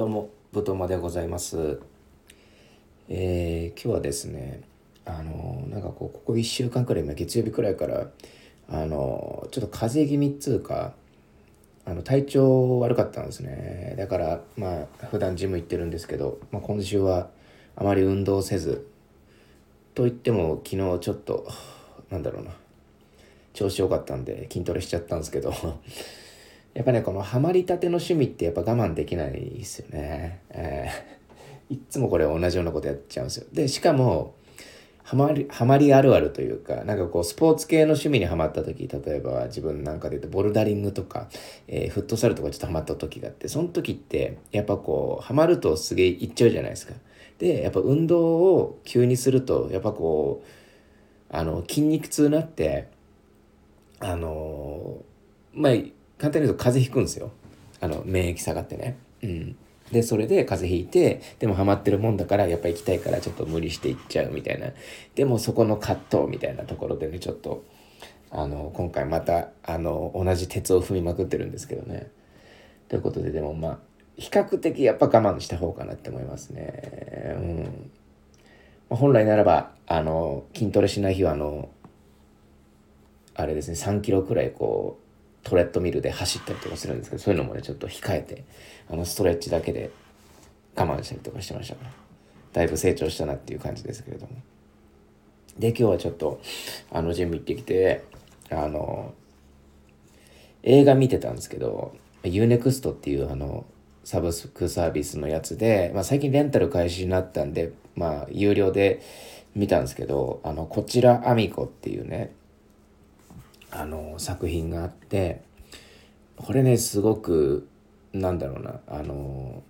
どうも、ぶとまでございます。えー、今日はですね、あのなんかこう、ここ1週間くらい、今月曜日くらいから、あのちょっと風邪気味っつうか、あの体調悪かったんですね。だから、まあ、普段ジム行ってるんですけど、まあ、今週はあまり運動せず、と言っても昨日ちょっと、なんだろうな、調子良かったんで筋トレしちゃったんですけどやっぱね、このハマりたての趣味ってやっぱ我慢できないですよね。えー、いっつもこれ同じようなことやっちゃうんですよ。で、しかも、ハマり、ハマりあるあるというか、なんかこう、スポーツ系の趣味にはまった時、例えば自分なんかで言うと、ボルダリングとか、えー、フットサルとかちょっとハマった時があって、その時って、やっぱこう、ハマるとすげえいっちゃうじゃないですか。で、やっぱ運動を急にすると、やっぱこう、あの、筋肉痛になって、あのまあ、簡単に言うと風邪ひくんですよ。あの、免疫下がってね。うん。で、それで風邪ひいて、でもハマってるもんだから、やっぱ行きたいからちょっと無理して行っちゃうみたいな。でもそこの葛藤みたいなところでね、ちょっと、あの、今回また、あの、同じ鉄を踏みまくってるんですけどね。ということで、でもまあ、比較的やっぱ我慢した方かなって思いますね。うん。本来ならば、あの、筋トレしない日は、あの、あれですね、3キロくらいこう、トレッドミルで走ったりとかするんですけどそういうのもねちょっと控えてあのストレッチだけで我慢したりとかしてましたからだいぶ成長したなっていう感じですけれども。で今日はちょっとあのジム行ってきてあの映画見てたんですけど UNEXT っていうあのサブスクサービスのやつで、まあ、最近レンタル開始になったんでまあ有料で見たんですけどあのこちらアミコっていうねあの作品があってこれねすごくなんだろうなあの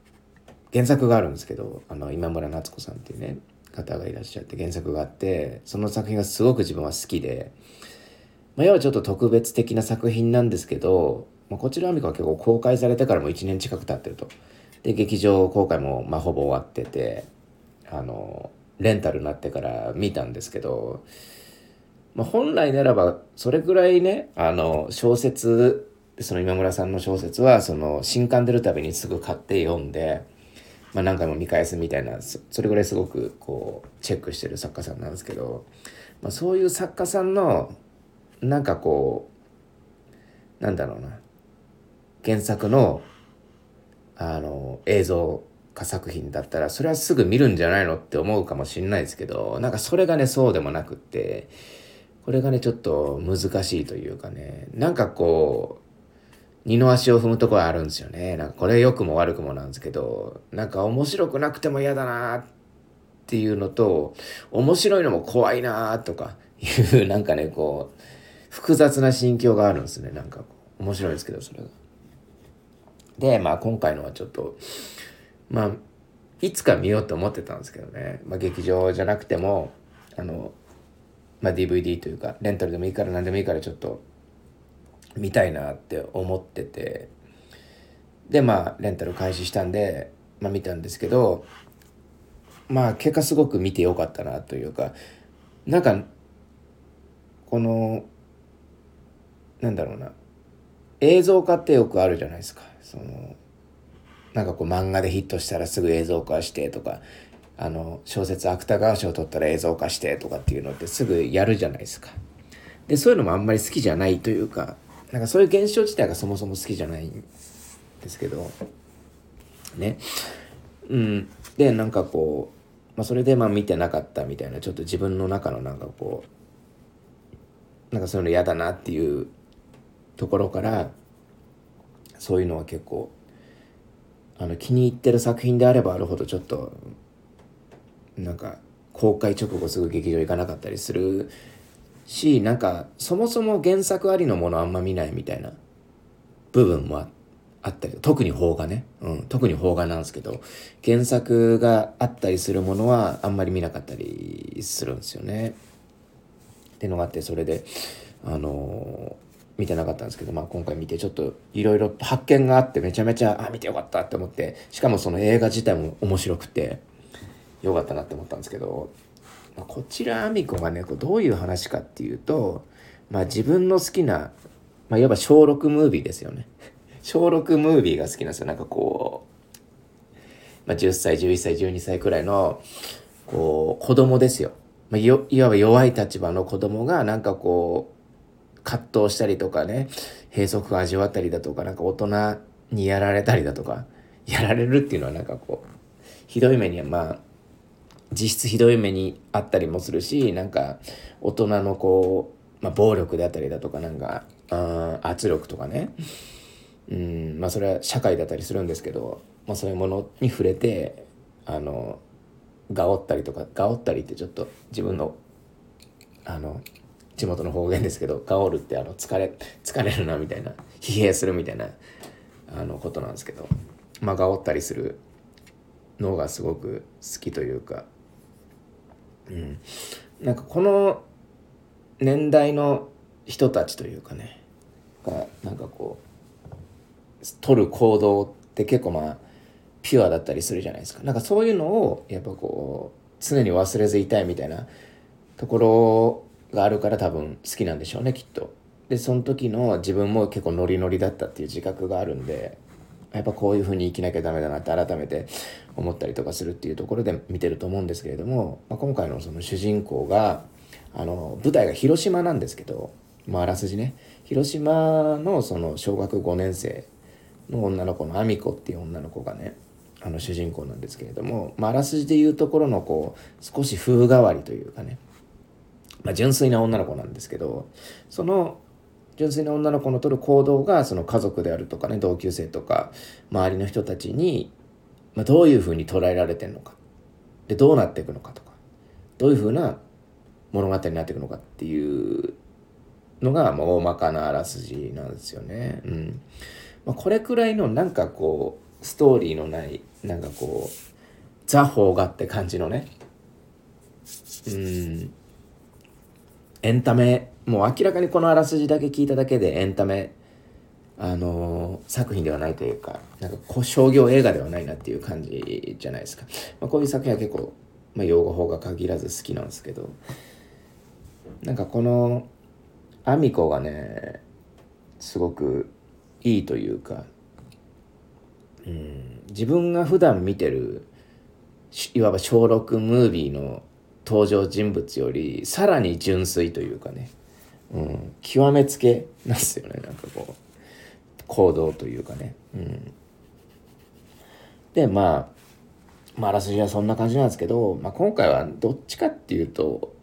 原作があるんですけどあの今村夏子さんっていうね方がいらっしゃって原作があってその作品がすごく自分は好きで、まあ、要はちょっと特別的な作品なんですけど、まあ、こちらアミコは結構公開されてからも1年近く経ってると。で劇場公開もまあほぼ終わっててあのレンタルになってから見たんですけどまあ、本来ならばそれぐらいねあの小説その今村さんの小説はその新刊出るたびにすぐ買って読んで、まあ、何回も見返すみたいなそれぐらいすごくこうチェックしてる作家さんなんですけど、まあ、そういう作家さんのなんかこうなんだろうな原作のあの映像化作品だったらそれはすぐ見るんじゃないのって思うかもしれないですけどなんかそれがねそうでもなくってこれがね、ちょっと難しいというかね、なんかこう、二の足を踏むところあるんですよね。なんかこれ良くも悪くもなんですけど、なんか面白くなくても嫌だなっていうのと、面白いのも怖いなとかいう、なんかね、こう、複雑な心境があるんですね。なんか、面白いですけど、それが。で、まあ今回のはちょっと、まあ、いつか見ようと思ってたんですけどね。まあ劇場じゃなくても、あの、まあ、DVD というかレンタルでもいいから何でもいいからちょっと見たいなって思ってて。でまあレンタル開始したんで、まあ、見たんですけどまあ結果すごく見てよかったなというかなんかこのなんだろうな映像化ってよくあるじゃないですか。そのなんかこう漫画でヒットしたらすぐ映像化してとかあの小説芥川賞を取ったら映像化してとかっていうのってすぐやるじゃないですか。でそういうのもあんまり好きじゃないというかなんかそういう現象自体がそもそも好きじゃないんですけどねうんでなんかこう、まあ、それでまあ見てなかったみたいなちょっと自分の中のなんかこうなんかそういうの嫌だなっていうところからそういうのは結構あの気に入ってる作品であればあるほどちょっとなんか公開直後すぐ劇場行かなかったりするしなんかそもそも原作ありのものあんま見ないみたいな部分もあったり特に邦画ね、うん、特に邦画なんですけど原作があったりするものはあんまり見なかったりするんですよね。っていうのがあってそれであの見てなかったんですけど、まあ、今回見てちょっといろいろ発見があってめちゃめちゃあ見てよかったって思ってしかもその映画自体も面白くて良かったなって思ったんですけど、まあ、こちらアミコがねこうどういう話かっていうと、まあ、自分の好きな、まあ、いわば小6ムービーですよね。小6ムービーが好きなんですよ。なんかこうまあ、10歳11歳12歳くらいのこう子供ですよ、まあ、いわば弱い立場の子供がなんかこう葛藤したりとかね閉塞感味わったりだとかなんか大人にやられたりだとかやられるっていうのはなんかこうひどい目にはまあ実質ひどい目にあったりもするしなんか大人のこう、まあ、暴力であったりだとかなんかあ圧力とかね。うんまあそれは社会だったりするんですけど、まあ、そういうものに触れてあのがおったりとかがおったりってちょっと自分のあの地元の方言ですけどがおるってあの疲れ疲れるなみたいな疲弊するみたいなあのことなんですけどまあがおったりするのがすごく好きというかうん。なんかこの年代の人たちというかねがなんかこう取る行動って結構まあピュアだったりするじゃないですか。なんかそういうのをやっぱこう常に忘れずいたいみたいなところがあるから多分好きなんでしょうねきっと。でその時の自分も結構ノリノリだったっていう自覚があるんで。やっぱこういう風に生きなきゃダメだなって改めて思ったりとかするっていうところで見てると思うんですけれども、まあ、今回のその主人公があの舞台が広島なんですけど、まあ、あらすじね。広島のその小学5年生の女の子のアミコっていう女の子がねあの主人公なんですけれども、まあ、あらすじでいうところのこう少し風変わりというかね、まあ、純粋な女の子なんですけどその純粋な女の子の取る行動がその家族であるとかね同級生とか周りの人たちに、まあ、どういうふうに捉えられてるのか。でどうなっていくのかとか。どういうふうな物語になっていくのかっていうのが、まあ、大まかなあらすじなんですよね。うん。まあ、これくらいのなんかこうストーリーのないなんかこうザ・邦画って感じのね。うん。エンタメもう明らかにこのあらすじだけ聞いただけでエンタメあの、作品ではないというかなんか商業映画ではないなっていう感じじゃないですか、まあ、こういう作品は結構、まあ、用語法が限らず好きなんですけどなんかこのアミコがねすごくいいというか、うん、自分が普段見てるいわば小6ムービーの登場人物よりさらに純粋というかね、うん、極めつけなんですよねなんかこう。行動というかね、うん、でまあまあらすじはそんな感じなんですけど、まあ、今回はどっちかっていうと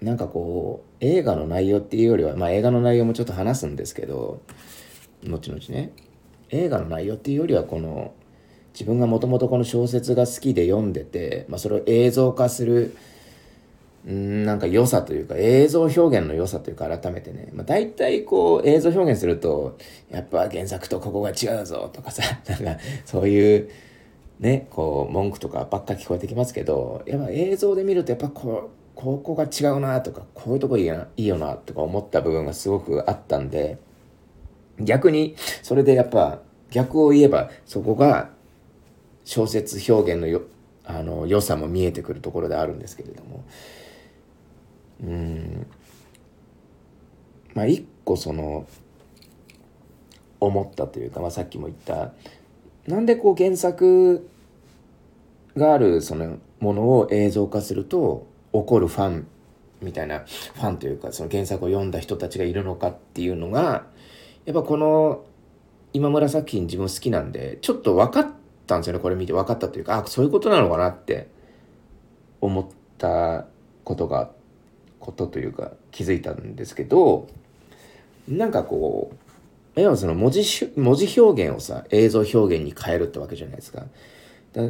なんかこう映画の内容っていうよりはまあ映画の内容もちょっと話すんですけど後々ね。映画の内容っていうよりはこの自分がもともとこの小説が好きで読んでて、まあ、それを映像化するうんなんか良さというか映像表現の良さというか改めてね、まあ、大体こう映像表現するとやっぱ原作とここが違うぞとかさ なんかそういうねこう文句とかばっか聞こえてきますけどやっぱ映像で見るとやっぱこうここが違うなとかこういうとこいいないいよなとか思った部分がすごくあったんで逆にそれでやっぱ逆を言えばそこが小説表現のよあの良さも見えてくるところであるんですけれどもうん。まあ一個その思ったというか、まあ、さっきも言ったなんでこう原作があるそのものを映像化すると怒るファンみたいなファンというかその原作を読んだ人たちがいるのかっていうのがやっぱこの今村作品自分好きなんでちょっと分かったんですよねこれ見て。分かったというかあそういうことなのかなって思ったことがあってことというか気づいたんですけどなんかこう要はその文字文字表現をさ映像表現に変えるってわけじゃないですか。だ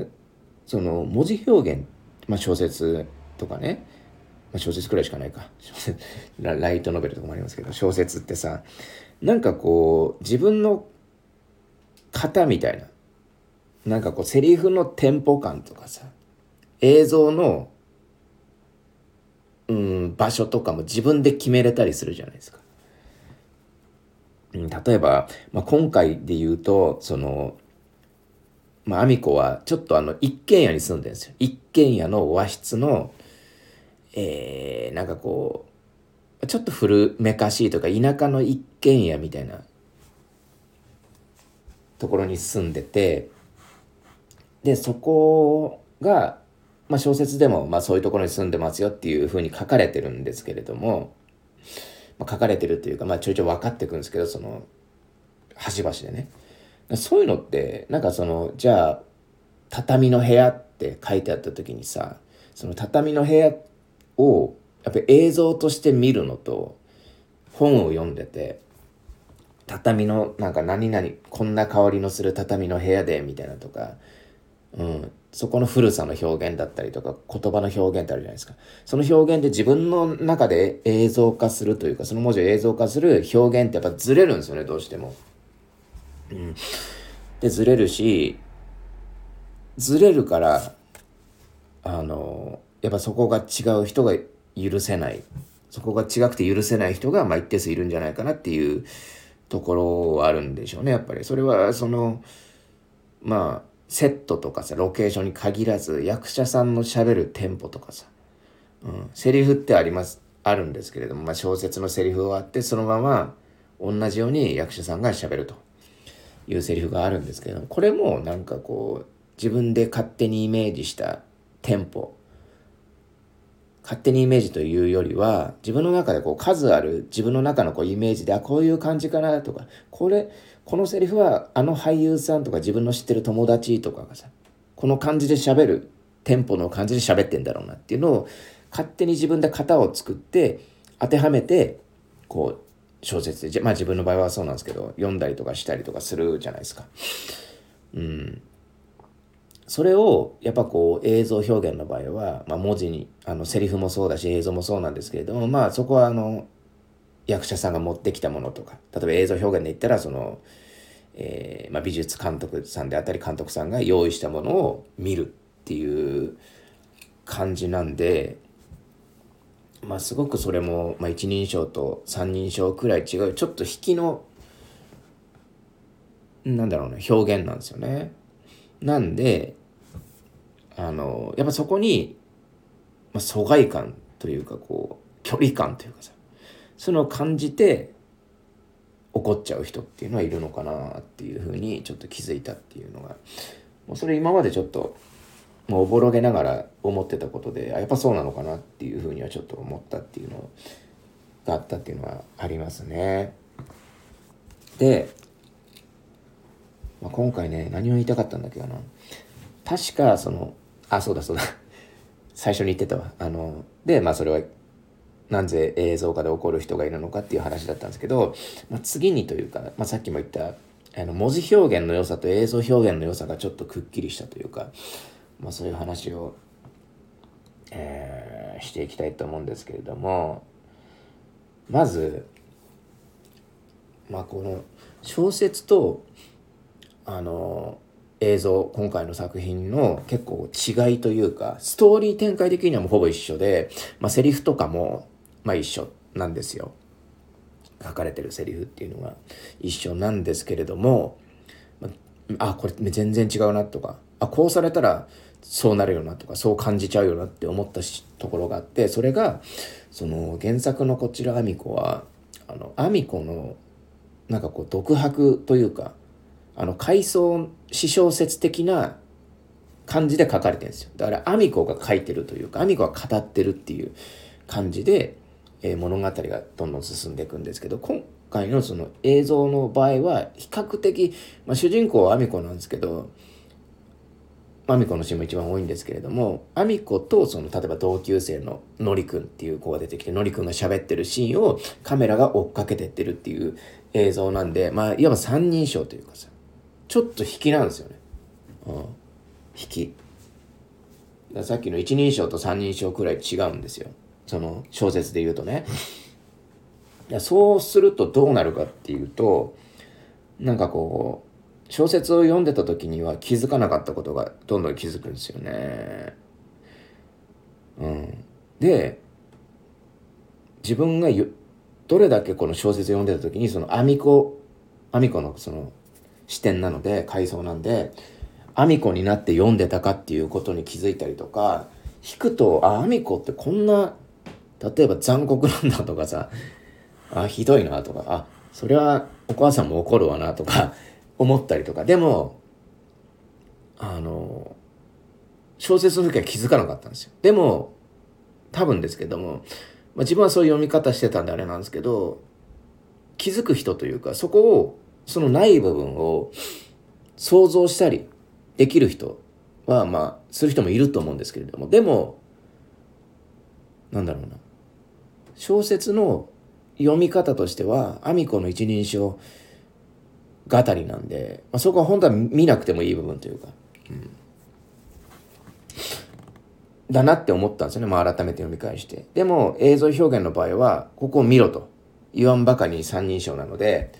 その文字表現、まあ、小説とかね、まあ、小説くらいしかないかラライトノベルとかもありますけど小説ってさなんかこう自分の型みたいななんかこうセリフのテンポ感とかさ映像のうん場所とかも自分で決めれたりするじゃないですか。うん、例えば、まあ、今回で言うとそのまあ、アミコはちょっとあの一軒家に住んでるんですよ。一軒家の和室の、えー、なんかこう、ちょっと古めかしいとか田舎の一軒家みたいなところに住んでて、でそこが、まあ、小説でも、まあ、そういうところに住んでますよっていうふうに書かれてるんですけれども、まあ、書かれてるっていうか、まあ、ちょいちょい分かってくるんですけどその端々でね。そういうのってなんかそのじゃあ畳の部屋って書いてあった時にさその畳の部屋をやっぱり映像として見るのと本を読んでて畳のなんか何々こんな香りのする畳の部屋でみたいなとか、うん、そこの古さの表現だったりとか言葉の表現ってあるじゃないですか。その表現で自分の中で映像化するというかその文字を映像化する表現ってやっぱずれるんですよねどうしても。うん、でずれるしずれるからあのやっぱそこが違う人が許せない。そこが違くて許せない人が、まあ、一定数いるんじゃないかなっていうところはあるんでしょうねやっぱり。それはそのまあセットとかさロケーションに限らず役者さんのしゃべるテンポとかさ、うん、セリフってありますあるんですけれども、まあ、小説のセリフがあってそのまま同じように役者さんがしゃべると。いうセリフがあるんですけれどもこれもなんかこう自分で勝手にイメージしたテンポ勝手にイメージというよりは自分の中でこう数ある自分の中のこうイメージであこういう感じかなとかこれこのセリフはあの俳優さんとか自分の知ってる友達とかがさこの感じで喋るテンポの感じで喋ってんだろうなっていうのを勝手に自分で型を作って当てはめてこう小説でまあ自分の場合はそうなんですけど読んだりとかしたりとかするじゃないですか。うんそれをやっぱこう映像表現の場合は、まあ、文字にあのセリフもそうだし映像もそうなんですけれどもまあそこはあの役者さんが持ってきたものとか例えば映像表現で言ったらその、えーまあ、美術監督さんであったり監督さんが用意したものを見るっていう感じなんでまあすごくそれも、まあ、一人称と三人称くらい違うちょっと引きのなんだろうね表現なんですよね。なんであのやっぱそこに、まあ、疎外感というかこう距離感というかさそういうのを感じて怒っちゃう人っていうのはいるのかなっていうふうにちょっと気づいたっていうのがもうそれ今までちょっともうおぼろげながら思ってたことであやっぱそうなのかなっていうふうにはちょっと思ったっていうのがあったっていうのはありますね。で、まあ、今回ね何を言いたかったんだっけどな確かそのあ、そうだそうだ。最初に言ってたわ。あの、で、まあそれは、なぜ映像化で起こる人がいるのかっていう話だったんですけど、まあ、次にというか、まあ、さっきも言ったあの文字表現の良さと映像表現の良さがちょっとくっきりしたというか、まあ、そういう話を、えー、していきたいと思うんですけれどもまず、まあ、この小説とあの映像今回の作品の結構違いというかストーリー展開的にはもうほぼ一緒で、まあ、セリフとかもまあ一緒なんですよ。書かれてるセリフっていうのが一緒なんですけれども、まあ、あこれ全然違うなとかあこうされたらそうなるよなとかそう感じちゃうよなって思ったところがあってそれがその原作のこちらアミコはあのアミコのなんかこう独白というかあの回想詩小説的な感じで書かれてるんですよ。だからアミコが書いてるというかアミコが語ってるっていう感じで、えー、物語がどんどん進んでいくんですけど今回のその映像の場合は比較的、まあ、主人公はアミコなんですけどアミコのシーンも一番多いんですけれどもアミコとその例えば同級生ののりくんっていう子が出てきてのりくんが喋ってるシーンをカメラが追っかけてってるっていう映像なんでまあいわば三人称というかさちょっと引きなんですよね。うん、引き。さっきの一人称と三人称くらい違うんですよ。その小説で言うとね。いやそうするとどうなるかっていうとなんかこう小説を読んでた時には気づかなかったことがどんどん気づくんですよね。うん、で自分がどれだけこの小説を読んでた時にそのアミコアミコのその視点なので回想なんでアミコになって読んでたかっていうことに気づいたりとか引くとあアミコってこんな例えば残酷なんだとかさあひどいなとかあそれはお母さんも怒るわなとか思ったりとかでもあの小説の時は気づかなかったんですよ。でも、多分ですけども、まあ、自分はそういう読み方してたんであれなんですけど、気づく人というか、そこを、そのない部分を想像したりできる人は、まあ、する人もいると思うんですけれども、でも、なんだろうな。小説の読み方としては、アミコの一人称語りなんで、まあ、そこは本当は見なくてもいい部分というか、うん、だなって思ったんですよね、まあ、改めて読み返して。でも映像表現の場合は、ここを見ろと言わんばかりに三人称なので、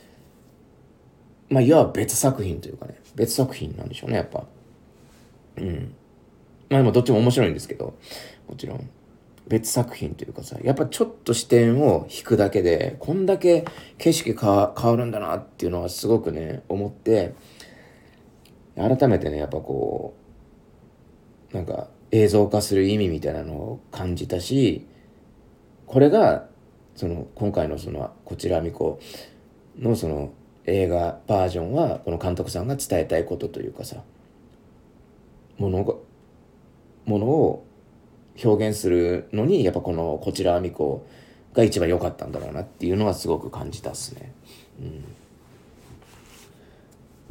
まあ、いわば別作品というかね、別作品なんでしょうね、やっぱ。うん。まあでもどっちも面白いんですけど、もちろん。別作品というかさ、やっぱちょっと視点を引くだけで、こんだけ景色変わるんだなっていうのはすごくね、思って、改めてね、やっぱこう、なんか映像化する意味みたいなのを感じたし、これが、その、今回のその、こちらみこのその映画バージョンは、この監督さんが伝えたいことというかさ、ものが、ものを表現するのにやっぱこのこちらあみこが一番良かったんだろうなっていうのはすごく感じたっすね。う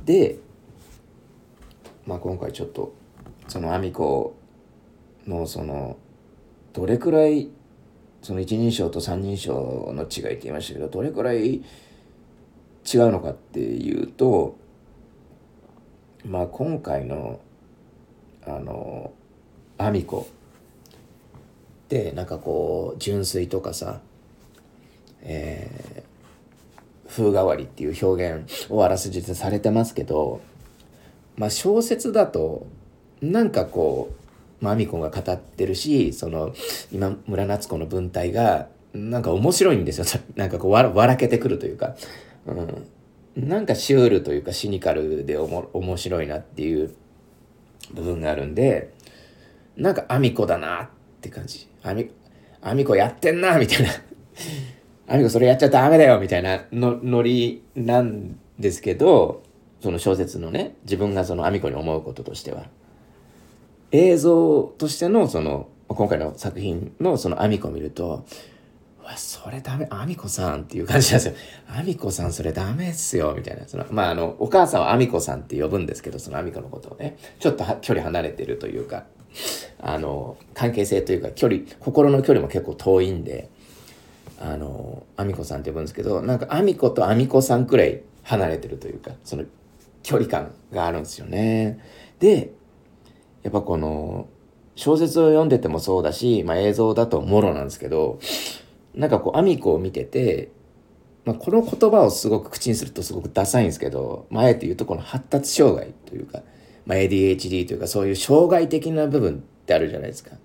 ん、で、まあ、今回ちょっとそのあみこのそのどれくらいその一人称と三人称の違いって言いましたけどどれくらい違うのかっていうとまあ今回のあのあみこってなんかこう純粋とかさ、えー、風変わりっていう表現をあらすじでされてますけど、まあ、小説だとなんかこうマミコが語ってるしその今村夏子の文体がなんか面白いんですよ。なんかこう笑けてくるというか、うん、なんかシュールというかシニカルでおも面白いなっていう部分があるんでなんかアミコだなって感じあみ、あみこやってんな、みたいな。あみこそれやっちゃダメだよ、みたいなのノリなんですけど、その小説のね、自分がそのあみこに思うこととしては。映像としてのその、今回の作品のそのあみこを見ると、わ、それダメ、あみこさんっていう感じなんですよ。あみこさんそれダメっすよ、みたいな。その、まあ、あの、お母さんはあみこさんって呼ぶんですけど、そのあみこのことをね、ちょっと距離離れてるというか、あの、関係性というか距離、心の距離も結構遠いんで、あの、アミコさんって呼ぶんですけど、なんかアミコとアミコさんくらい離れてるというか、その距離感があるんですよね。で、やっぱこの、小説を読んでてもそうだし、まあ映像だともろなんですけど、なんかこう、アミコを見てて、まあ、この言葉をすごく口にするとすごくダサいんですけど、まあ、あえて言うとこの発達障害というか、まあ、ADHD というかそういう障害的な部分ってあるじゃないですか。っ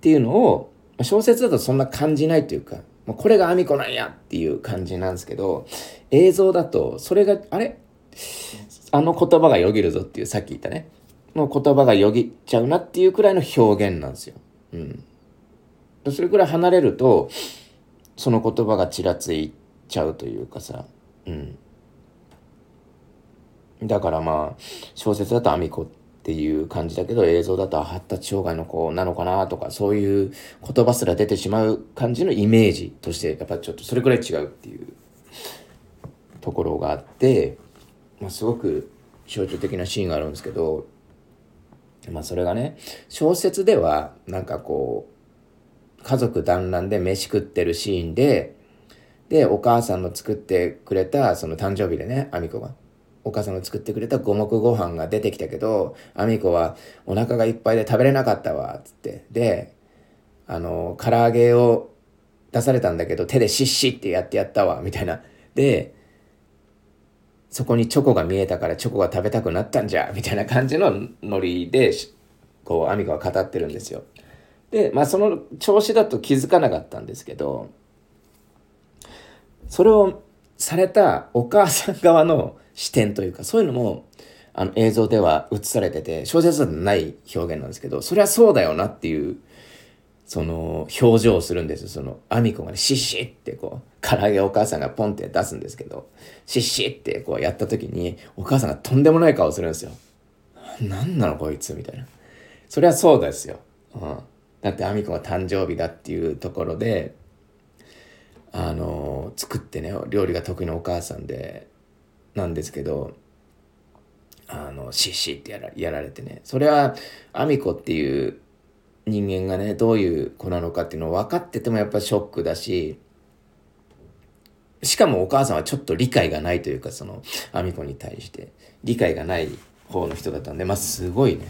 ていうのを、まあ小説だとそんな感じないというか、まあ、これがアミコなんやっていう感じなんですけど、映像だとそれが、あれ？あの言葉がよぎるぞっていうさっき言ったね、の言葉がよぎっちゃうなっていうくらいの表現なんですよ。うん。それくらい離れると、その言葉がちらついちゃうというかさ、うん。だからまあ、小説だとアミコっていう感じだけど、映像だと発達障害の子なのかなとか、そういう言葉すら出てしまう感じのイメージとして、やっぱちょっとそれくらい違うっていうところがあって、まあ、すごく象徴的なシーンがあるんですけど、まあそれがね、小説ではなんかこう、家族団らんで飯食ってるシーンで、で、お母さんの作ってくれた、その誕生日でね、アミコが。お母さんが作ってくれた五目ご飯が出てきたけど、アミコはお腹がいっぱいで食べれなかったわ、つって。で、あの、唐揚げを出されたんだけど、手でシッシッってやってやったわ、みたいな。で、そこにチョコが見えたからチョコが食べたくなったんじゃ、みたいな感じのノリで、こう、アミコは語ってるんですよ。で、まあその調子だと気づかなかったんですけど、それをされたお母さん側の視点というか、そういうのも、あの映像では映されてて、小説だとない表現なんですけど、それはそうだよなっていう、その表情をするんですよその、アミコがね、シッシッってこう、唐揚げお母さんがポンって出すんですけど、シッシッってこうやった時に、お母さんがとんでもない顔をするんですよ。なんなのこいつみたいな。それはそうですよ。うん、だってアミコが誕生日だっていうところであの作ってね料理が得意なお母さんでなんですけどあのシッシってやらやられてね。それはアミコっていう人間がねどういう子なのかっていうのを分かっててもやっぱショックだししかもお母さんはちょっと理解がないというかそのアミコに対して。理解がない方の人だったんでまあすごいね。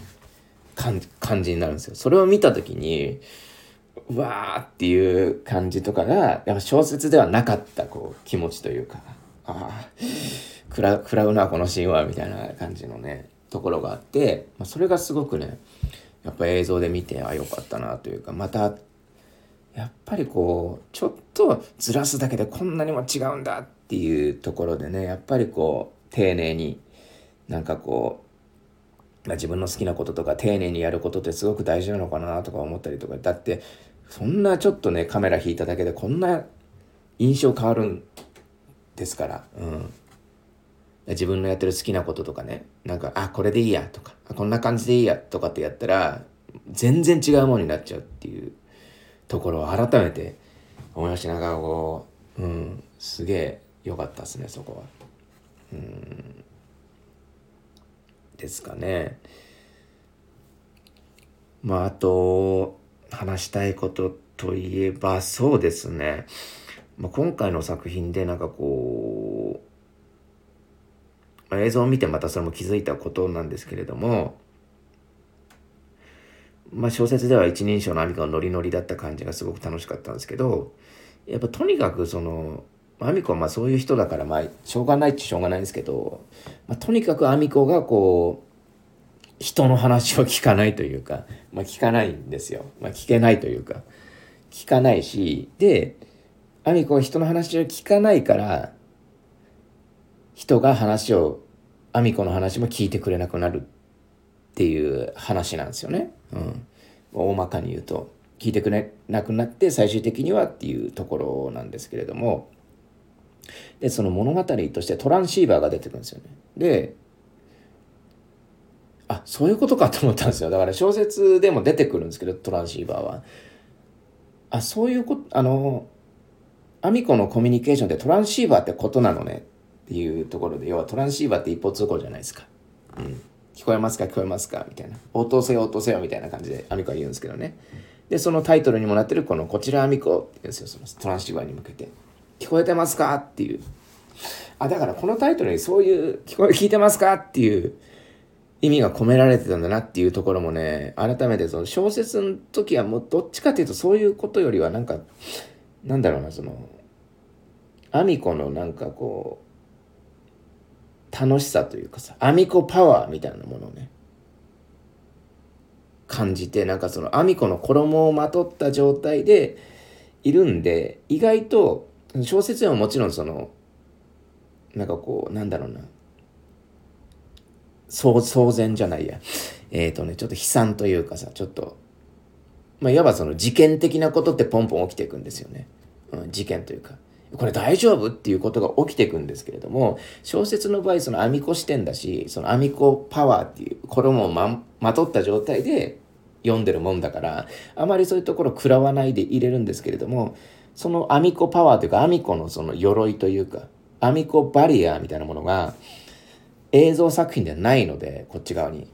感じになるんですよ。それを見た時にうわーっていう感じとかがやっぱ小説ではなかったこう気持ちというかああ食ら食らうなこのシーンはみたいな感じのねところがあって、まあ、それがすごくねやっぱ映像で見てあよかったなというかまたやっぱりこうちょっとずらすだけでこんなにも違うんだっていうところでねやっぱりこう丁寧になんかこう、まあ、自分の好きなこととか丁寧にやることってすごく大事なのかなとか思ったりとか。だってそんなちょっとねカメラ引いただけでこんな印象変わるんですから、うん、自分のやってる好きなこととかねなんかあこれでいいやとかこんな感じでいいやとかってやったら全然違うものになっちゃうっていうところを改めて思いましたなんかこううんすげえ良かったですねそこは。うん。ですかね。まああと話したいことといえばそうですね、まあ、今回の作品でなんかこう、まあ、映像を見てまたそれも気づいたことなんですけれどもまあ、小説では一人称のアミコがノリノリだった感じがすごく楽しかったんですけどやっぱとにかくそのアミコはまあそういう人だからまあしょうがないっちゃしょうがないんですけど、まあ、とにかくアミコがこう人の話を聞かないというか、まあ、聞かないんですよ、まあ、聞けないというか。聞かないしでアミコは人の話を聞かないから人が話をアミコの話も聞いてくれなくなるっていう話なんですよね。うん、大まかに言うと聞いてくれなくなって最終的にはっていうところなんですけれどもでその物語としてトランシーバーが出てくるんですよね。であそういうことかと思ったんですよだから小説でも出てくるんですけどトランシーバーは。あそういうことあのアミコのコミュニケーションってトランシーバーってことなのねっていうところで要はトランシーバーって一方通行じゃないですか。うん聞こえますか？聞こえますか？みたいな。応答せよ応答せよみたいな感じでアミコは言うんですけどね。で、そのタイトルにもなってるこのこちらアミコって言うんですよ。そのトランシーバーに向けて。聞こえてますか？っていう。あ、だからこのタイトルにそういう聞こえ、聞いてますか？っていう意味が込められてたんだなっていうところもね、改めてその小説の時はもうどっちかっていうとそういうことよりはなんか、なんだろうな、その、アミコのなんかこう、楽しさというかさアミコパワーみたいなものをね感じてなんかそのアミコの衣をまとった状態でいるんで意外と小説でもちろんそのなんかこうなんだろうな。騒然じゃないや。えっ、ー、とねちょっと悲惨というかさちょっとまあいわばその事件的なことってポンポン起きていくんですよね、うん、事件というか。これ大丈夫っていうことが起きていくんですけれども小説の場合その編み子視点だしその編み子パワーっていう衣をままとった状態で読んでるもんだからあまりそういうところ食らわないで入れるんですけれどもその編み子パワーというか編み子のその鎧というか編み子バリアーみたいなものが映像作品ではないのでこっち側に。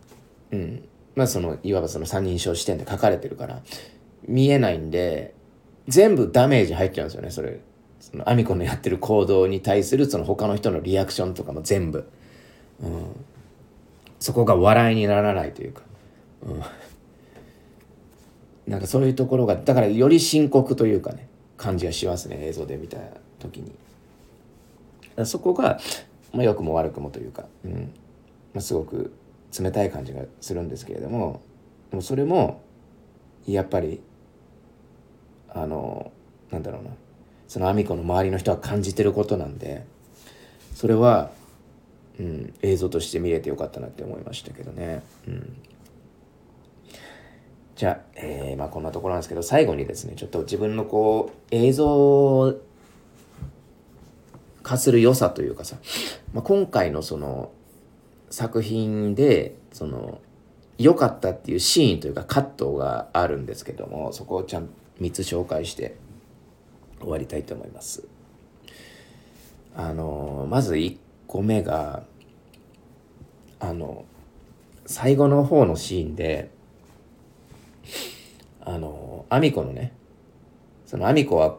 うん。まあそのいわばその三人称視点で書かれてるから見えないんで全部ダメージ入っちゃうんですよねそれ。そのアミコのやってる行動に対するその他の人のリアクションとかも全部、うん、そこが笑いにならないというか、うん、なんかそういうところがだからより深刻というかね。感じがしますね映像で見た時に。そこが、まあ、良くも悪くもというか、うん。まあ、すごく冷たい感じがするんですけれどもでもそれもやっぱりあのなんだろうな。そのアミコの周りの人は感じてることなんでそれは、うん、映像として見れてよかったなって思いましたけどね。うん、じゃあ、えー、まあこんなところなんですけど最後にですねちょっと自分のこう映像化する良さというかさ、まあ、今回のその作品でその良かったっていうシーンというかカットがあるんですけどもそこをちゃん3つ紹介して終わりたいと思います。あのまず1個目があの最後の方のシーンであのアミコのねそのアミコは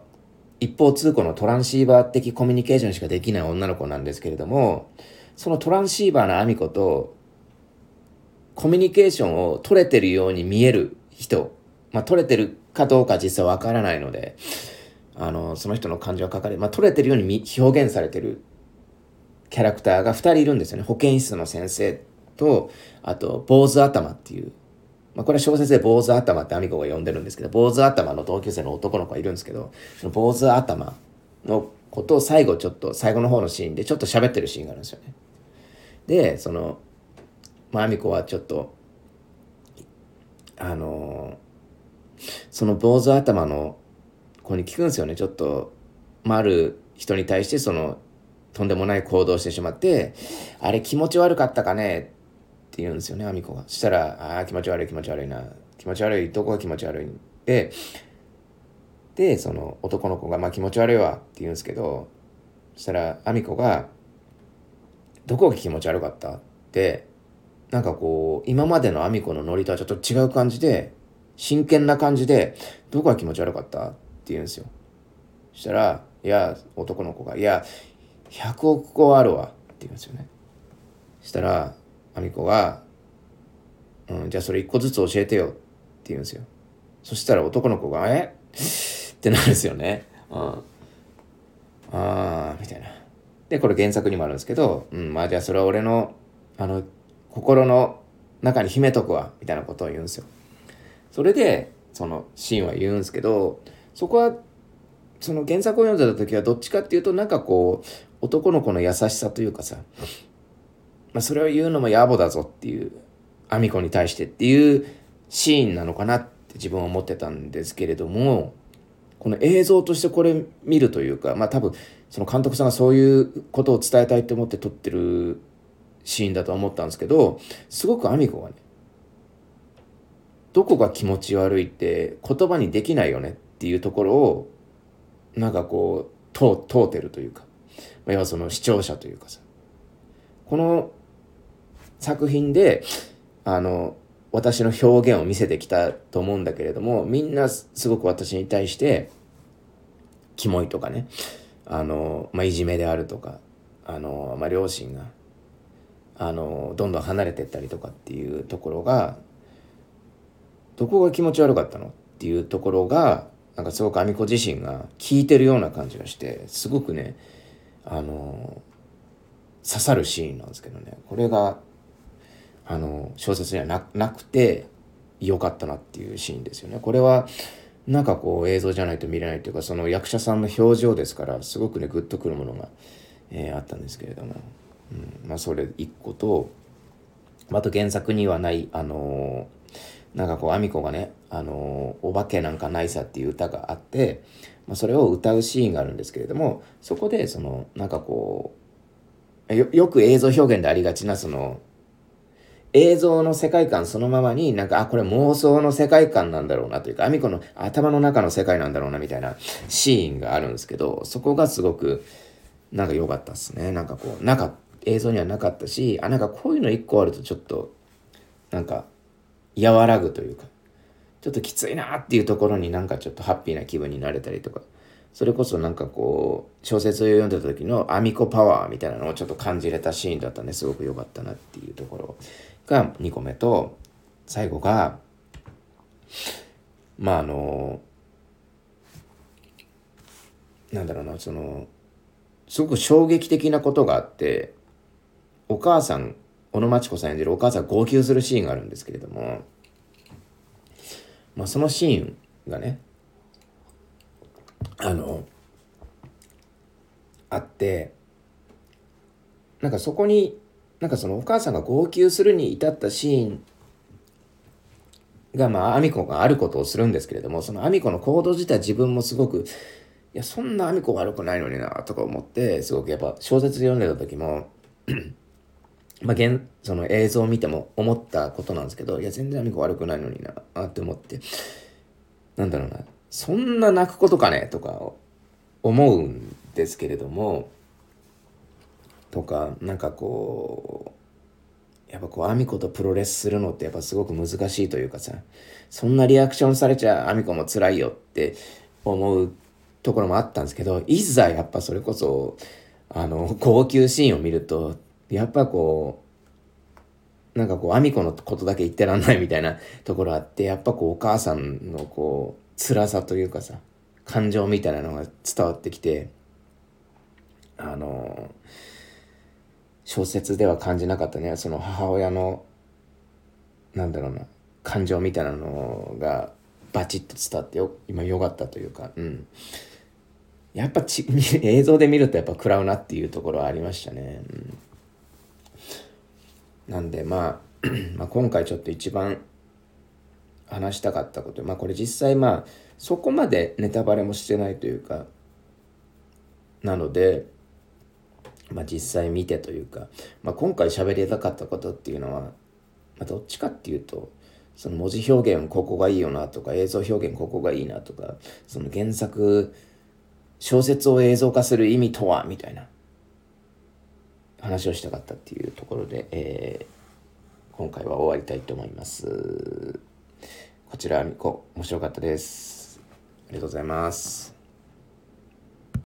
一方通行のトランシーバー的コミュニケーションしかできない女の子なんですけれどもそのトランシーバーのアミコとコミュニケーションを取れてるように見える人、まあ、取れてるかどうか実際わからないので、あの、その人の感情が書かれ、まあ、取れてるように表現されてるキャラクターが2人いるんですよね。保健室の先生と、あと、坊主頭っていう、まあ、これは小説で坊主頭ってアミコが呼んでるんですけど、坊主頭の同級生の男の子がいるんですけど、その坊主頭のことを最後ちょっと、最後の方のシーンでちょっと喋ってるシーンがあるんですよね。で、その、まあ、アミコはちょっと、あのその坊主頭の子に聞くんですよね。ちょっと、まあ、ある人に対してその、とんでもない行動してしまって、あれ気持ち悪かったかねって言うんですよね、アミコが。したら、ああ、気持ち悪い気持ち悪いな。気持ち悪い、どこが気持ち悪いで、で、その男の子が、まあ気持ち悪いわって言うんですけど、そしたら、アミコが、どこが気持ち悪かったってなんかこう、今までのアミコのノリとはちょっと違う感じで、真剣な感じで、どこが気持ち悪かった？って言うんですよ。そしたら、いや、男の子が、いや、100億個あるわって言うんですよね。したら、アミコが、うん、じゃあそれ1個ずつ教えてよって言うんですよ。そしたら男の子が、え？ってなるんですよね。うん。ああ、みたいな。で、これ原作にもあるんですけど、うん、まあじゃあそれは俺の、あの、心の中に秘めとくわみたいなことを言うんですよ。それでそのシーンは言うんですけどそこはその原作を読んでた時はどっちかっていうとなんかこう男の子の優しさというかさ、まあ、それを言うのも野暮だぞっていうアミコに対してっていうシーンなのかなって自分は思ってたんですけれどもこの映像としてこれ見るというかまあ多分その監督さんがそういうことを伝えたいと思って撮ってるシーンだと思ったんですけどすごくアミコがねどこが気持ち悪いって言葉にできないよねっていうところをなんかこう通通ってるというか要はその視聴者というかさこの作品であの私の表現を見せてきたと思うんだけれどもみんなすごく私に対してキモいとかね。あの、まあ、いじめであるとかあの、まあ、両親があのどんどん離れてったりとかっていうところがどこが気持ち悪かったのっていうところがなんかすごくアミコ自身が聞いてるような感じがしてすごくねあの刺さるシーンなんですけどね。これがあの小説にはなくて良かったなっていうシーンですよね。これはなんかこう映像じゃないと見れないというかその役者さんの表情ですからすごくねグッとくるものが、えー、あったんですけれども。うんまあ、それ一個とあと原作にはないあのー、なんかこうアミコがね「あのー、お化けなんかないさ」っていう歌があって、まあ、それを歌うシーンがあるんですけれどもそこでそのなんかこうよよく映像表現でありがちなその映像の世界観そのままになんかあこれ妄想の世界観なんだろうなというかアミコの頭の中の世界なんだろうなみたいなシーンがあるんですけどそこがすごくなんか良かったっすね。なんかこうなか映像にはなかったしあなんかこういうの1個あるとちょっとなんか和らぐというかちょっときついなっていうところになんかちょっとハッピーな気分になれたりとかそれこそなんかこう小説を読んでた時のアミコパワーみたいなのをちょっと感じれたシーンだったんですごく良かったなっていうところ。が2個目と最後がまああのなんだろうなそのすごく衝撃的なことがあってお母さん、小野町子さん演じるお母さん号泣するシーンがあるんですけれども、まあ、そのシーンがね、あの、あって、なんかそこに、なんかそのお母さんが号泣するに至ったシーンが、まあ、アミコがあることをするんですけれども、そのアミコの行動自体自分もすごく、いや、そんなアミコ悪くないのにな、とか思って、すごくやっぱ小説読んでた時も まあ、現その映像を見ても思ったことなんですけどいや全然アミコ悪くないのになって思ってなんだろうなそんな泣くことかねとか思うんですけれどもとかなんかこうやっぱこうアミコとプロレスするのってやっぱすごく難しいというかさそんなリアクションされちゃアミコも辛いよって思うところもあったんですけどいざやっぱそれこそあの号泣シーンを見るとやっぱこうなんかこうアミコのことだけ言ってらんないみたいな ところあってやっぱこうお母さんのこう辛さというかさ感情みたいなのが伝わってきてあの小説では感じなかったね。その母親のなんだろうな感情みたいなのがバチッと伝わってよ今よかったというか。うん。やっぱち 映像で見るとやっぱ食らうなっていうところはありましたね、うん、なんでまあ まあ今回ちょっと一番話したかったこと。まあこれ実際まあそこまでネタバレもしてないというかなのでまあ実際見てというか、まあ、今回喋りたかったことっていうのは、まあ、どっちかっていうとその文字表現ここがいいよなとか映像表現ここがいいなとかその原作小説を映像化する意味とはみたいな話をしたかったっていうところで、えー、今回は終わりたいと思います。こちら、みこ、面白かったです。ありがとうございます。